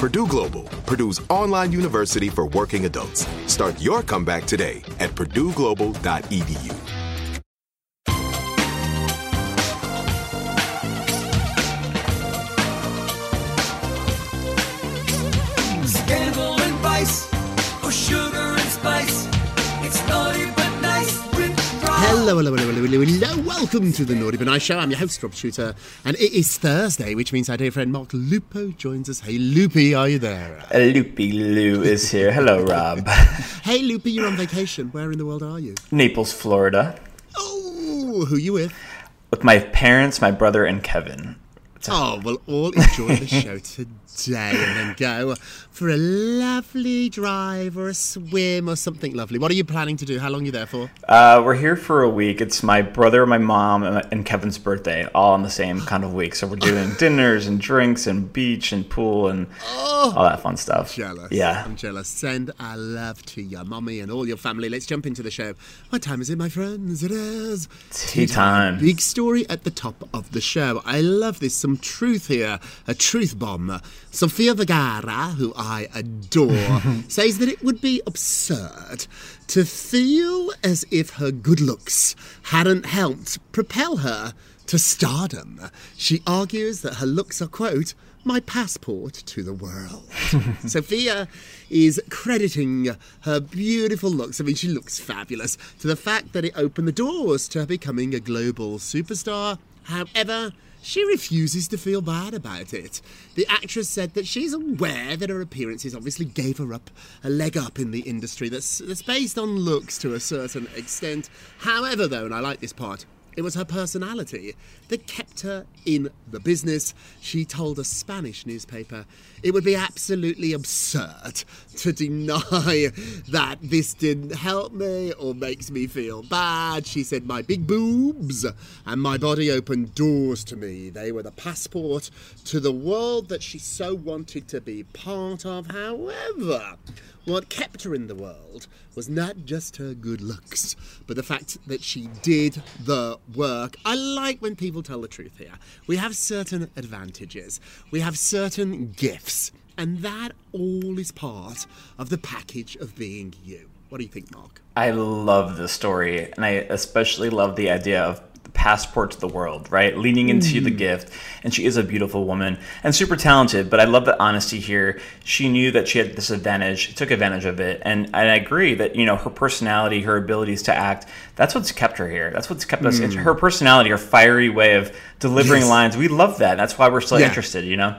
Purdue Global, Purdue's online university for working adults. Start your comeback today at purdueglobal.edu. Scandal and vice, or sugar and spice. It's naughty but nice hello, hello, hello. Welcome to the Naughty But Nice Show. I'm your host, Rob Shuter, and it is Thursday, which means our dear friend Marc Lupo joins us. Hey, Loopy, are you there? Uh, Loopy Lou is here. Hello, Rob. Hey, Loopy, you're on vacation. Where in the world are you? Naples, Florida. Oh, who you with? With my parents, my brother, and Kevin. Oh, well, all enjoy the show today and then go for a lovely drive or a swim or something lovely. What are you planning to do? How long are you there for? Uh, we're here for a week. It's my brother, my mom, and and Kevin's birthday, all in the same kind of week. So we're doing dinners and drinks and beach and pool and all that fun stuff. Jealous. Yeah. I'm jealous. Send our love to your mummy and all your family. Let's jump into the show. What time is it, my friends? It is Tea time. Big story at the top of the show. I love this. Some truth here. A truth bomb. Sofia Vergara, who I adore, says that it would be absurd to feel as if her good looks hadn't helped propel her to stardom. She argues that her looks are, quote, my passport to the world. Sophia is crediting her beautiful looks, I mean, she looks fabulous, to the fact that it opened the doors to her becoming a global superstar. However, she refuses to feel bad about it. The actress said that she's aware that her appearances obviously gave her up a leg up in the industry that's, that's based on looks to a certain extent. However, though, and I like this part, it was her personality that kept her in the business. She told a Spanish newspaper it would be absolutely absurd to deny that this didn't help me or makes me feel bad. She said, My big boobs and my body opened doors to me. They were the passport to the world that she so wanted to be part of. However, what kept her in the world was not just her good looks, but the fact that she did the work. I like when people tell the truth here. We have certain advantages, we have certain gifts, and that all is part of the package of being you. What do you think, Mark? I love the story, and I especially love the idea of the passport to the world, right? Leaning into the mm. gift. And she is a beautiful woman and super talented, but I love the honesty here. She knew that she had this advantage, she took advantage of it. And, and I agree that, you know, her personality, her abilities to act, that's what's kept her here. That's what's kept us. Mm. Her personality, her fiery way of delivering Yes. lines. We love that. That's why we're so Yeah. interested, you know?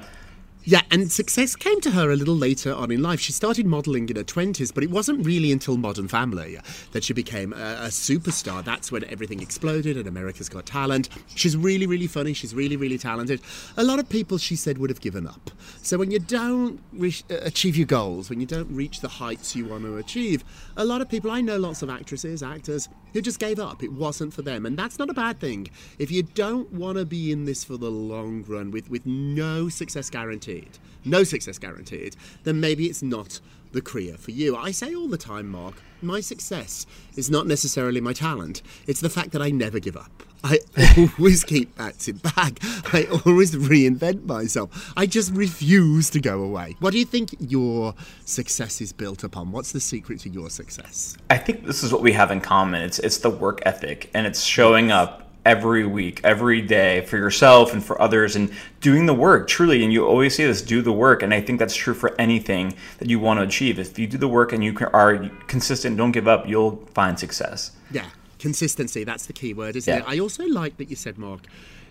Yeah, and success came to her a little later on in life. She started modelling in her 20s, but it wasn't really until Modern Family that she became a, a superstar. That's when everything exploded and America's Got Talent. She's really, really funny. She's really, really talented. A lot of people, she said, would have given up. So when you don't uh, achieve your goals, when you don't reach the heights you want to achieve, a lot of people, I know lots of actresses, actors, who just gave up. It wasn't for them. And that's not a bad thing. If you don't want to be in this for the long run with, with no success guarantee, guaranteed, no success guaranteed, then maybe it's not the career for you. I say all the time, Mark, my success is not necessarily my talent. It's the fact that I never give up. I always keep bouncing back. I always reinvent myself. I just refuse to go away. What do you think your success is built upon? What's the secret to your success? I think this is what we have in common. It's it's the work ethic and it's showing up every week, every day for yourself and for others and doing the work truly. And you always say this, do the work. And I think that's true for anything that you want to achieve. If you do the work and you are consistent, don't give up, you'll find success. Yeah, consistency, that's the key word, isn't Yeah. it? I also like that you said, Mark,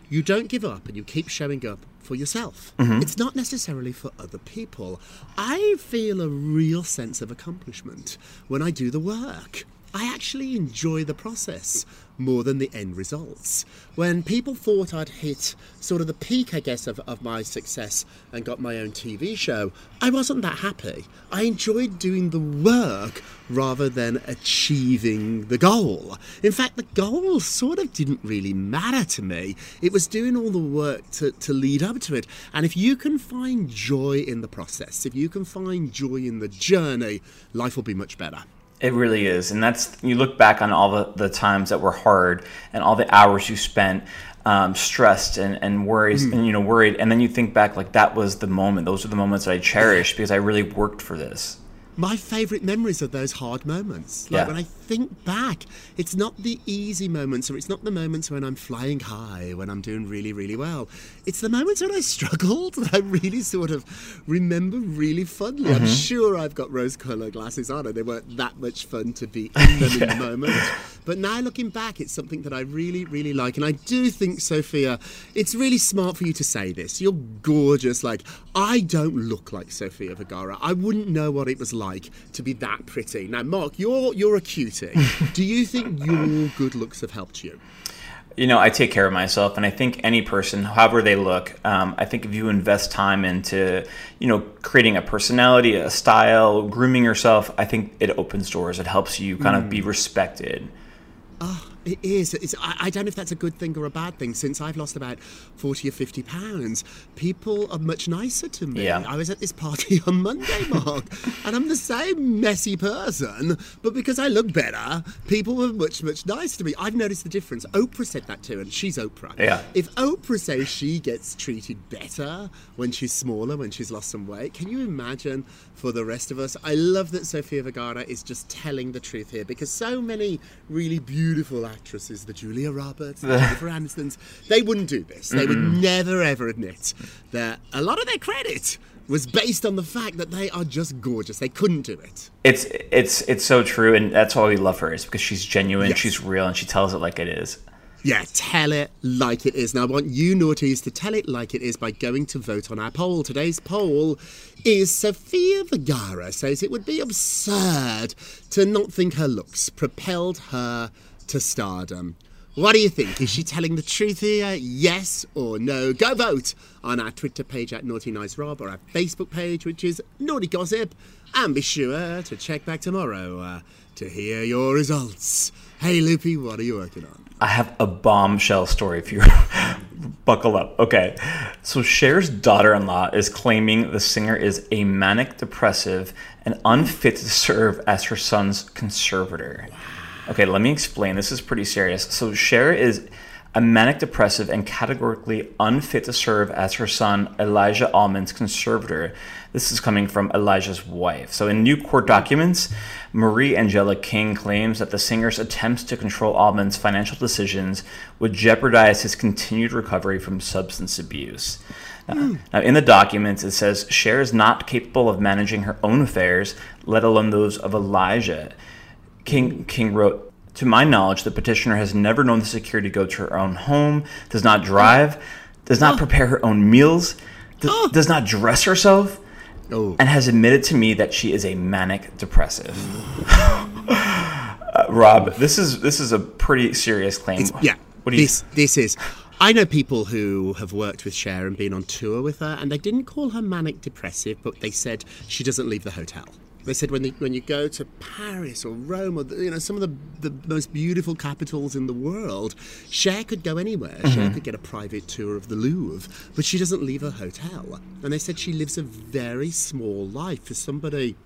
you don't give up and you keep showing up for yourself. Mm-hmm. It's not necessarily for other people. I feel a real sense of accomplishment when I do the work. I actually enjoy the process more than the end results. When people thought I'd hit sort of the peak, I guess, of, of my success and got my own TV show, I wasn't that happy. I enjoyed doing the work rather than achieving the goal. In fact, the goal sort of didn't really matter to me. It was doing all the work to, to lead up to it. And if you can find joy in the process, if you can find joy in the journey, life will be much better. It really is. And that's, you look back on all the, the times that were hard and all the hours you spent um, stressed and, and worries and, you know, worried. And then you think back, like, that was the moment. Those are the moments that I cherish because I really worked for this. My favourite memories are those hard moments. Like Yeah. when I think back, it's not the easy moments or it's not the moments when I'm flying high, when I'm doing really, really well. It's the moments when I struggled that I really sort of remember really fondly. I'm mm-hmm. sure I've got rose coloured glasses on and they weren't that much fun to be in them in the moment. But now looking back, it's something that I really, really like. And I do think, Sophia, it's really smart for you to say this. You're gorgeous. Like, I don't look like Sofia Vergara. I wouldn't know what it was like to be that pretty. Now, Mark, you're you're a cutie. do you think your good looks have helped you? You know, I take care of myself, and I think any person, however they look, um, I think if you invest time into, you know, creating a personality, a style, grooming yourself, I think it opens doors. It helps you kind of be respected. It is. It's, I, I don't know if that's a good thing or a bad thing. Since I've lost about 40 or 50 pounds, people are much nicer to me. Yeah. I was at this party on Monday, Mark, and I'm the same messy person, but because I look better, people were much, much nicer to me. I've noticed the difference. Oprah said that too, and she's Oprah. Yeah. If Oprah says she gets treated better when she's smaller, when she's lost some weight, can you imagine for the rest of us? I love that Sofia Vergara is just telling the truth here because so many really beautiful actresses, the Julia Roberts, the Jennifer Anistons, they wouldn't do this. They would never ever admit that a lot of their credit was based on the fact that they are just gorgeous. They couldn't do it. It's it's it's so true, and that's why we love her is because she's genuine, Yes. she's real, and she tells it like it is. Yeah, tell it like it is. Now, I want you naughties to tell it like it is by going to vote on our poll. Today's poll is Sofia Vergara says it would be absurd to not think her looks propelled her to stardom. What do you think? Is she telling the truth here? Yes or no? Go vote on our Twitter page at Naughty Nice Rob or our Facebook page, which is Naughty Gossip. And be sure to check back tomorrow uh, to hear your results. Hey, Loopy, what are you working on? I have a bombshell story if you buckle up. Okay. So Cher's daughter-in-law is claiming the singer is a manic depressive and unfit to serve as her son's conservator. Okay, let me explain. This is pretty serious. So Cher is a manic depressive and categorically unfit to serve as her son Elijah Allman's conservator. This is coming from Elijah's wife. So in new court documents, Marie Angela King claims that the singer's attempts to control Allman's financial decisions would jeopardize his continued recovery from substance abuse. Now, hmm. now, in the documents, it says Cher is not capable of managing her own affairs, let alone those of Elijah. King King wrote, "To my knowledge, the petitioner has never known the security to go to her own home, does not drive, does not prepare her own meals, do- does not dress herself, Oh. and has admitted to me that she is a manic depressive." Uh, Rob, this is this is a pretty serious claim. It's, yeah. What do you? this this is. I know people who have worked with Cher and been on tour with her, and they didn't call her manic depressive, but they said she doesn't leave the hotel. They said when, they, when you go to Paris or Rome or you know some of the, the most beautiful capitals in the world, Cher could go anywhere. Cher mm-hmm. could get a private tour of the Louvre, but she doesn't leave her hotel. And they said she lives a very small life for somebody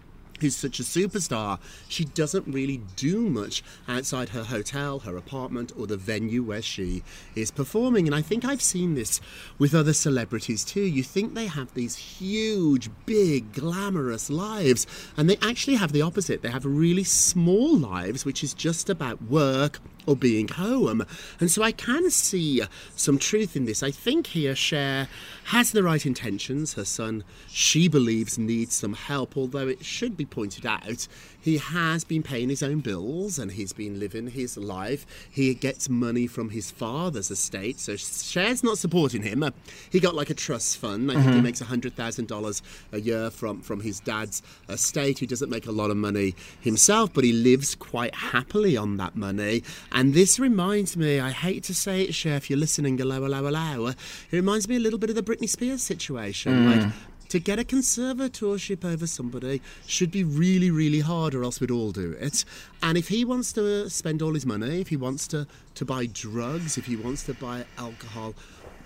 who's such a superstar, she doesn't really do much outside her hotel, her apartment, or the venue where she is performing. And I think I've seen this with other celebrities too. You think they have these huge, big, glamorous lives, and they actually have the opposite. They have really small lives, which is just about work or being home. And so I can see some truth in this. I think here Cher has the right intentions. Her son, she believes, needs some help, although it should be pointed out he has been paying his own bills and he's been living his life. He gets money from his father's estate, so Cher's not supporting him. Uh, he got like a trust fund. I think he makes $100,000 a year from, from his dad's estate. He doesn't make a lot of money himself, but he lives quite happily on that money. And this reminds me, I hate to say it, Cher, if you're listening, hello, hello, hello, it reminds me a little bit of the Britney Spears situation. Like, to get a conservatorship over somebody should be really, really hard, or else we'd all do it. And if he wants to spend all his money, if he wants to, to buy drugs, if he wants to buy alcohol,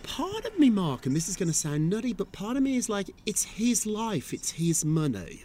part of me, Mark, and this is going to sound nutty, but part of me is like, it's his life, it's his money.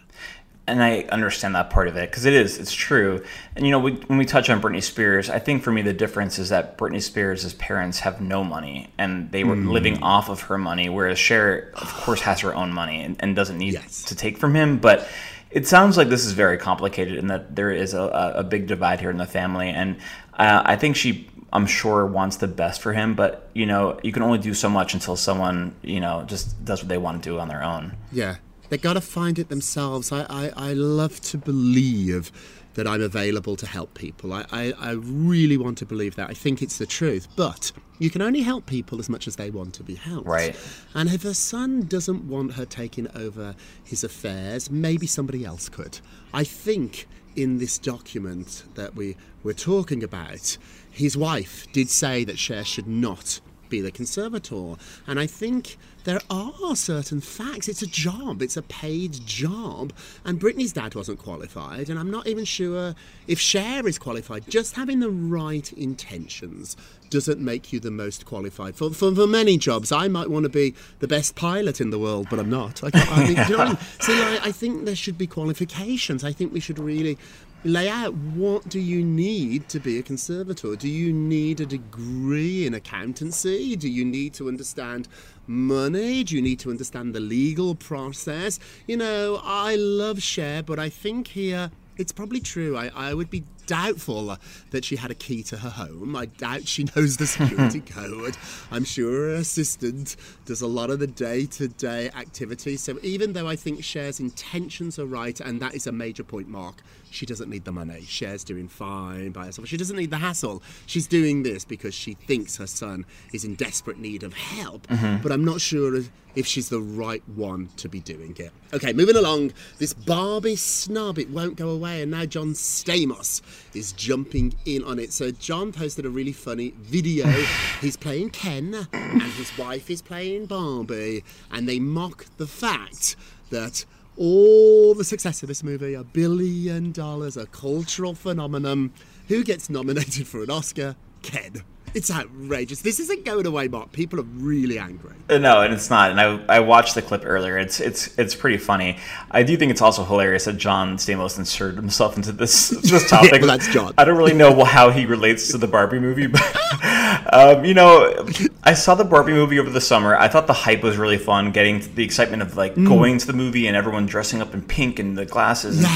And I understand that part of it because it is, it's true. And you know, we, when we touch on Britney Spears, I think for me the difference is that Britney Spears' parents have no money and they were living off of her money, whereas Cher, of course, has her own money and, and doesn't need Yes. to take from him. But it sounds like this is very complicated and that there is a, a a big divide here in the family. And uh, I think she. I'm sure wants the best for him, but you know you can only do so much until someone you know just does what they want to do on their own. Yeah, they got to find it themselves. I, I, I love to believe that I'm available to help people. I, I, I really want to believe that. I think it's the truth. But you can only help people as much as they want to be helped. Right. And if her son doesn't want her taking over his affairs, maybe somebody else could. I think in this document that we were talking about, his wife did say that Cher should not be the conservator. And I think there are certain facts. It's a job, it's a paid job. And Britney's dad wasn't qualified, and I'm not even sure if Cher is qualified. Just having the right intentions doesn't make you the most qualified. For, for, for many jobs, I might want to be the best pilot in the world, but I'm not. I, I mean, you know I mean? So like, I think there should be qualifications. I think we should really lay out what do you need to be a conservator? Do you need a degree in accountancy? Do you need to understand money? Do you need to understand the legal process? You know i love Cher, but i think here it's probably true. I, I would be doubtful that she had a key to her home. I doubt she knows the security code. I'm sure her assistant does a lot of the day-to-day activities. So even though i think Cher's intentions are right and that is a major point mark she doesn't need the money. Cher's doing fine by herself. She doesn't need the hassle. She's doing this because she thinks her son is in desperate need of help. Mm-hmm. But I'm not sure if- if she's the right one to be doing it. Okay, moving along. This Barbie snub, it won't go away. And now John Stamos is jumping in on it. So John posted a really funny video. He's playing Ken and his wife is playing Barbie. And they mock the fact that all the success of this movie, a billion dollars, a cultural phenomenon. Who gets nominated for an Oscar? Ken. It's outrageous. This isn't going away, Mark. People are really angry. Uh, No, and it's not. And I, I watched the clip earlier. It's it's it's pretty funny. I do think it's also hilarious that John Stamos inserted himself into this this topic. well, that's John. I don't really know how he relates to the Barbie movie, but um, you know, I saw the Barbie movie over the summer. I thought the hype was really fun, getting the excitement of like Mm. going to the movie and everyone dressing up in pink and the glasses. And,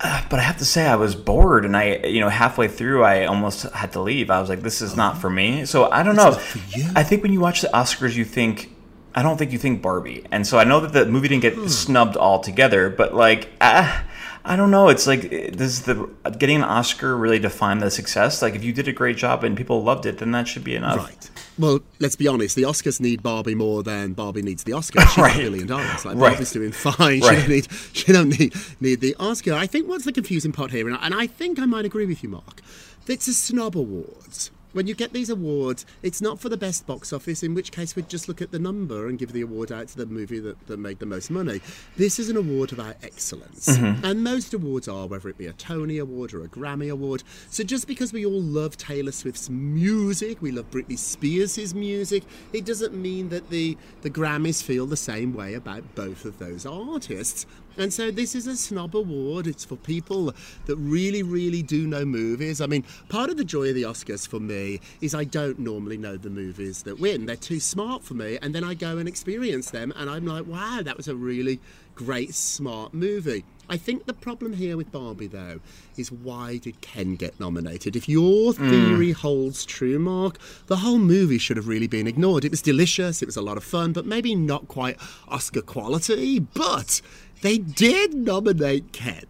uh, but I have to say, I was bored, and I, you know, halfway through, I almost had to leave. I was like, "This is not for me." So I don't know. for you. I think when you watch the Oscars, you think. I don't think you think Barbie, and so I know that the movie didn't get snubbed altogether, but like, ah, I don't know. It's like, does the getting an Oscar really define the success? Like, if you did a great job and people loved it, then that should be enough. Right. Well, let's be honest. The Oscars need Barbie more than Barbie needs the Oscar. She's Right. a billion dollars. Like Right. Barbie's doing fine. She Right. don't need. She don't need need the Oscar. I think what's the confusing part here, and I, and I think I might agree with you, Mark. It's a snob awards. When you get these awards, it's not for the best box office, in which case we'd just look at the number and give the award out to the movie that, that made the most money. This is an award about excellence. Mm-hmm. And most awards are, whether it be a Tony Award or a Grammy Award. So just because we all love Taylor Swift's music, we love Britney Spears' music, it doesn't mean that the, the Grammys feel the same way about both of those artists. And so this is a snob award. It's for people that really, really do know movies. I mean, part of the joy of the Oscars for me is I don't normally know the movies that win. They're too smart for me. And then I go and experience them and I'm like, wow, that was a really great, smart movie. I think the problem here with Barbie, though, is why did Ken get nominated? If your theory mm. holds true, Mark, the whole movie should have really been ignored. It was delicious, it was a lot of fun, but maybe not quite Oscar quality. But they did nominate Ken.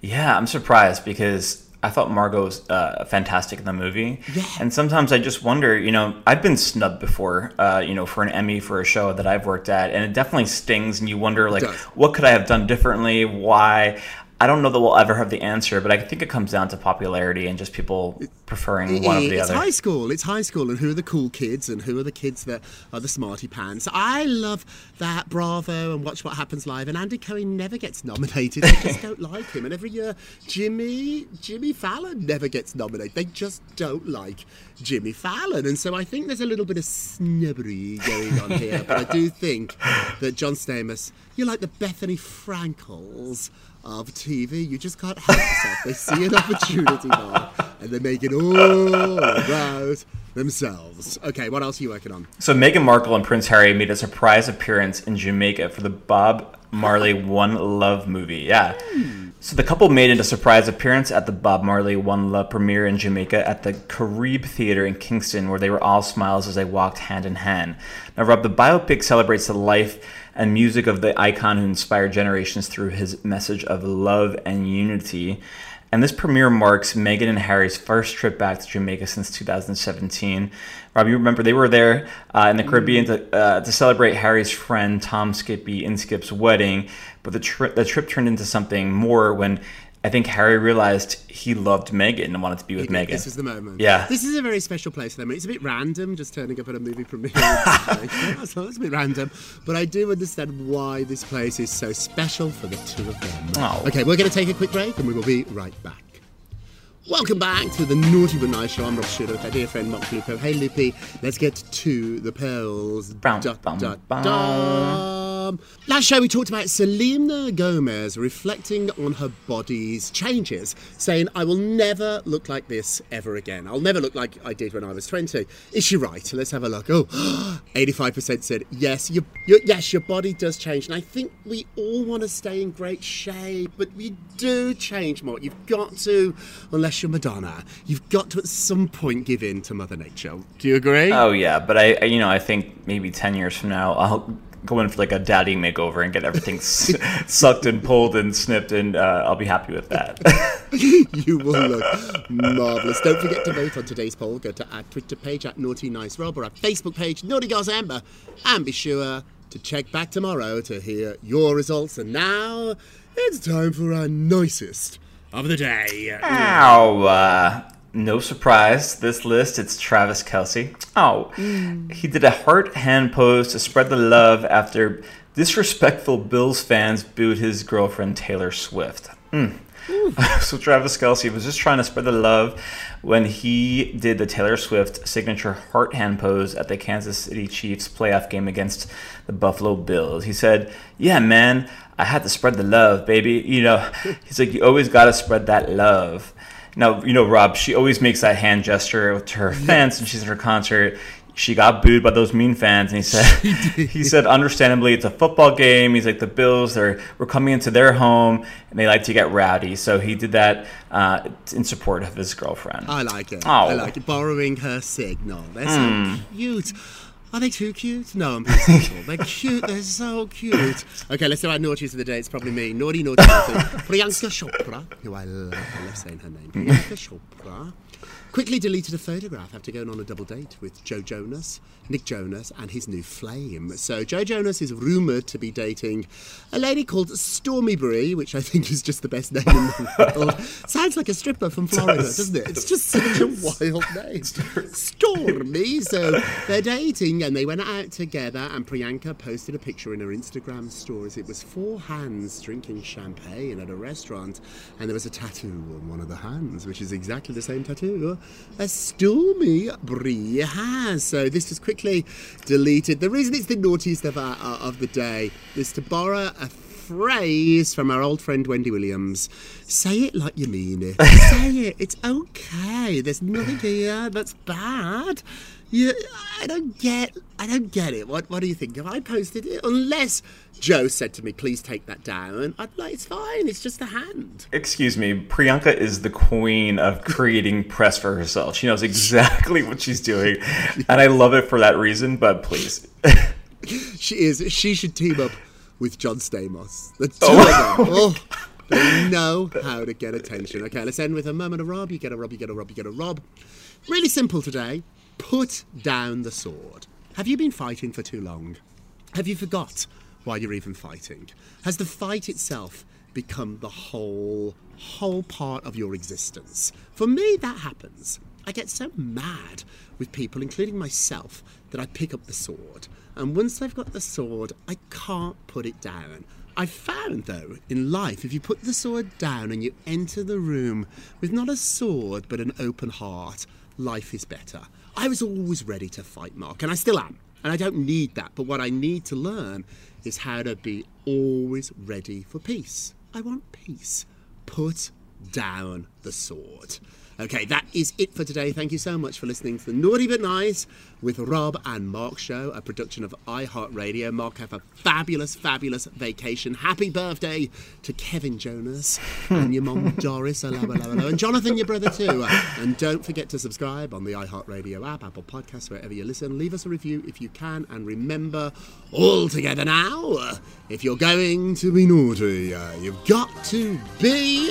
Yeah, I'm surprised because I thought Margot was uh, fantastic in the movie. Yeah. And sometimes I just wonder, you know, I've been snubbed before, uh, you know, for an Emmy for a show that I've worked at, and it definitely stings, and you wonder, like, what could I have done differently? Why? I don't know that we'll ever have the answer, but I think it comes down to popularity and just people preferring one over the it's other. It's high school. It's high school, and who are the cool kids, and who are the kids that are the smarty pants? I love that Bravo and Watch What Happens Live, and Andy Cohen never gets nominated. They just don't like him, and every year Jimmy Jimmy Fallon never gets nominated. They just don't like Jimmy Fallon, and so I think there's a little bit of snobbery going on here. but I do think that John Stamos, you're like the Bethenny Frankels of TV. You just can't help yourself. They see an opportunity, Mark, and they make it all about themselves. Okay, what else are you working on? So Meghan Markle and Prince Harry made a surprise appearance in Jamaica for the Bob Marley One Love movie. Yeah. So the couple made a surprise appearance at the Bob Marley One Love premiere in Jamaica at the Carib Theater in Kingston, where they were all smiles as they walked hand in hand. Now, Rob, the biopic celebrates the life and music of the icon who inspired generations through his message of love and unity. And this premiere marks Meghan and Harry's first trip back to Jamaica since 2017. Rob, you remember they were there uh, in the Caribbean to, uh, to celebrate Harry's friend Tom Skippy Inskip's wedding, but the, tri- the trip turned into something more when I think Harry realized he loved Meghan and wanted to be with Meghan. This is the moment. Yeah. This is a very special place for them. It's a bit random just turning up at a movie premiere. so it's a bit random. But I do understand why this place is so special for the two of them. Oh. Okay, we're going to take a quick break and we will be right back. Welcome back to the Naughty But Nice Show. I'm Rob Shuter with our dear friend Marc Lupo. Hey, Loopy, let's get to the pearls. Bum, Da- bum, da- bum. Dum. Last show we talked about Selena Gomez reflecting on her body's changes, saying, I will never look like this ever again. I'll never look like I did when I was 20. Is she right? Let's have a look. Oh, 85% said, yes, your, your, yes, your body does change. And I think we all want to stay in great shape, but we do change more. You've got to, unless you're Madonna, you've got to at some point give in to Mother Nature. Do you agree? Oh yeah, but I, you know, I think maybe ten years from now, I'll go in for like a daddy makeover and get everything sucked and pulled and snipped, and uh, I'll be happy with that. you will look marvellous. Don't forget to vote on today's poll. Go to our Twitter page at Naughty Nice Rob or our Facebook page, Naughty Girls Amber. And be sure to check back tomorrow to hear your results. And now it's time for our nicest of the day. Ow! Uh, no surprise, this list it's Travis Kelce. Oh, he did a heart hand pose to spread the love after disrespectful Bills fans booed his girlfriend Taylor Swift. Mm. so Travis Kelce was just trying to spread the love when he did the Taylor Swift signature heart hand pose at the Kansas City Chiefs playoff game against the Buffalo Bills. He said, "Yeah, man, I had to spread the love, baby. You know, he's like, you always got to spread that love." Now, you know, Rob, she always makes that hand gesture to her fans when she's at her concert. She got booed by those mean fans, and he said, he said, understandably, it's a football game. He's like, the Bills, they're we're coming into their home, and they like to get rowdy. So he did that uh, in support of his girlfriend. I like it. Oh. I like it. Borrowing her signal. They're so cute. Are they too cute? No, I'm being. They're cute. They're so cute. Okay, let's do our naughties of the day. It's probably me. Naughty, naughty, naughty. Priyanka Chopra, who I love. I love saying her name. Priyanka Chopra quickly deleted a photograph after going on a double date with Joe Jonas, Nick Jonas, and his new flame. So Joe Jonas is rumoured to be dating a lady called Stormi Bree, which I think is just the best name in the world. Sounds like a stripper from Florida, doesn't it? It's just such a wild name. Stormi. So they're dating and they went out together and Priyanka posted a picture in her Instagram stories. It was four hands drinking champagne at a restaurant and there was a tattoo on one of the hands, which is exactly the same tattoo as Stormi Bree has. So this was quickly deleted. The reason it's the naughtiest of, our, of the day is to borrow a phrase from our old friend Wendy Williams. Say it like you mean it. Say it. It's okay. There's nothing here that's bad. Yeah, I don't get. I don't get it. What What do you think? If I posted it, unless Joe said to me, "Please take that down," I'd like, "It's fine. It's just a hand." Excuse me, Priyanka is the queen of creating press for herself. She knows exactly what she's doing, and I love it for that reason. But please, She is. She should team up with John Stamos. The two oh of them. Oh, they know how to get attention. Okay, let's end with a moment of Rob. You get a Rob. You get a Rob. You get a Rob. Really simple today. Put down the sword. Have you been fighting for too long? Have you forgot why you're even fighting? Has the fight itself become the whole whole part of your existence? For me that happens. I get so mad with people including myself that I pick up the sword. And once I've got the sword, I can't put it down. I found though in life if you put the sword down and you enter the room with not a sword but an open heart, life is better. I was always ready to fight, Mark, and I still am. And I don't need that. But what I need to learn is how to be always ready for peace. I want peace. Put down the sword. Okay, that is it for today. Thank you so much for listening to the Naughty But Nice with Rob and Mark show, a production of iHeartRadio. Mark, have a fabulous, fabulous vacation. Happy birthday to Kevin Jonas and your mom Doris, hello, hello, hello, and Jonathan, your brother too. And don't forget to subscribe on the iHeartRadio app, Apple Podcasts, wherever you listen. Leave us a review if you can, and remember, all together now, if you're going to be naughty, you've got to be.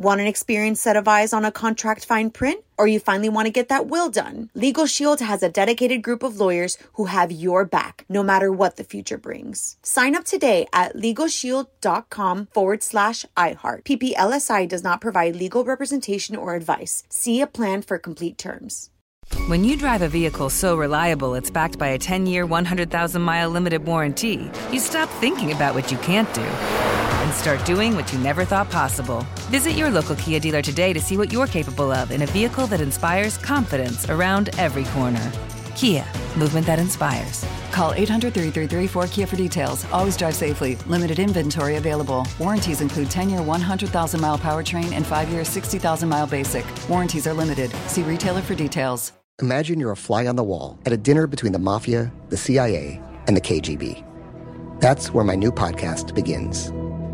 Want an experienced set of eyes on a contract fine print? Or you finally want to get that will done? Legal Shield has a dedicated group of lawyers who have your back, no matter what the future brings. Sign up today at LegalShield.com forward slash iHeart. PPLSI does not provide legal representation or advice. See a plan for complete terms. When you drive a vehicle so reliable it's backed by a 10 year, 100,000 mile limited warranty, you stop thinking about what you can't do and start doing what you never thought possible. Visit your local Kia dealer today to see what you're capable of in a vehicle that inspires confidence around every corner. Kia, movement that inspires. Call 800 333 4KIA for details. Always drive safely. Limited inventory available. Warranties include 10 year 100,000 mile powertrain and 5 year 60,000 mile basic. Warranties are limited. See retailer for details. Imagine you're a fly on the wall at a dinner between the mafia, the CIA, and the KGB. That's where my new podcast begins.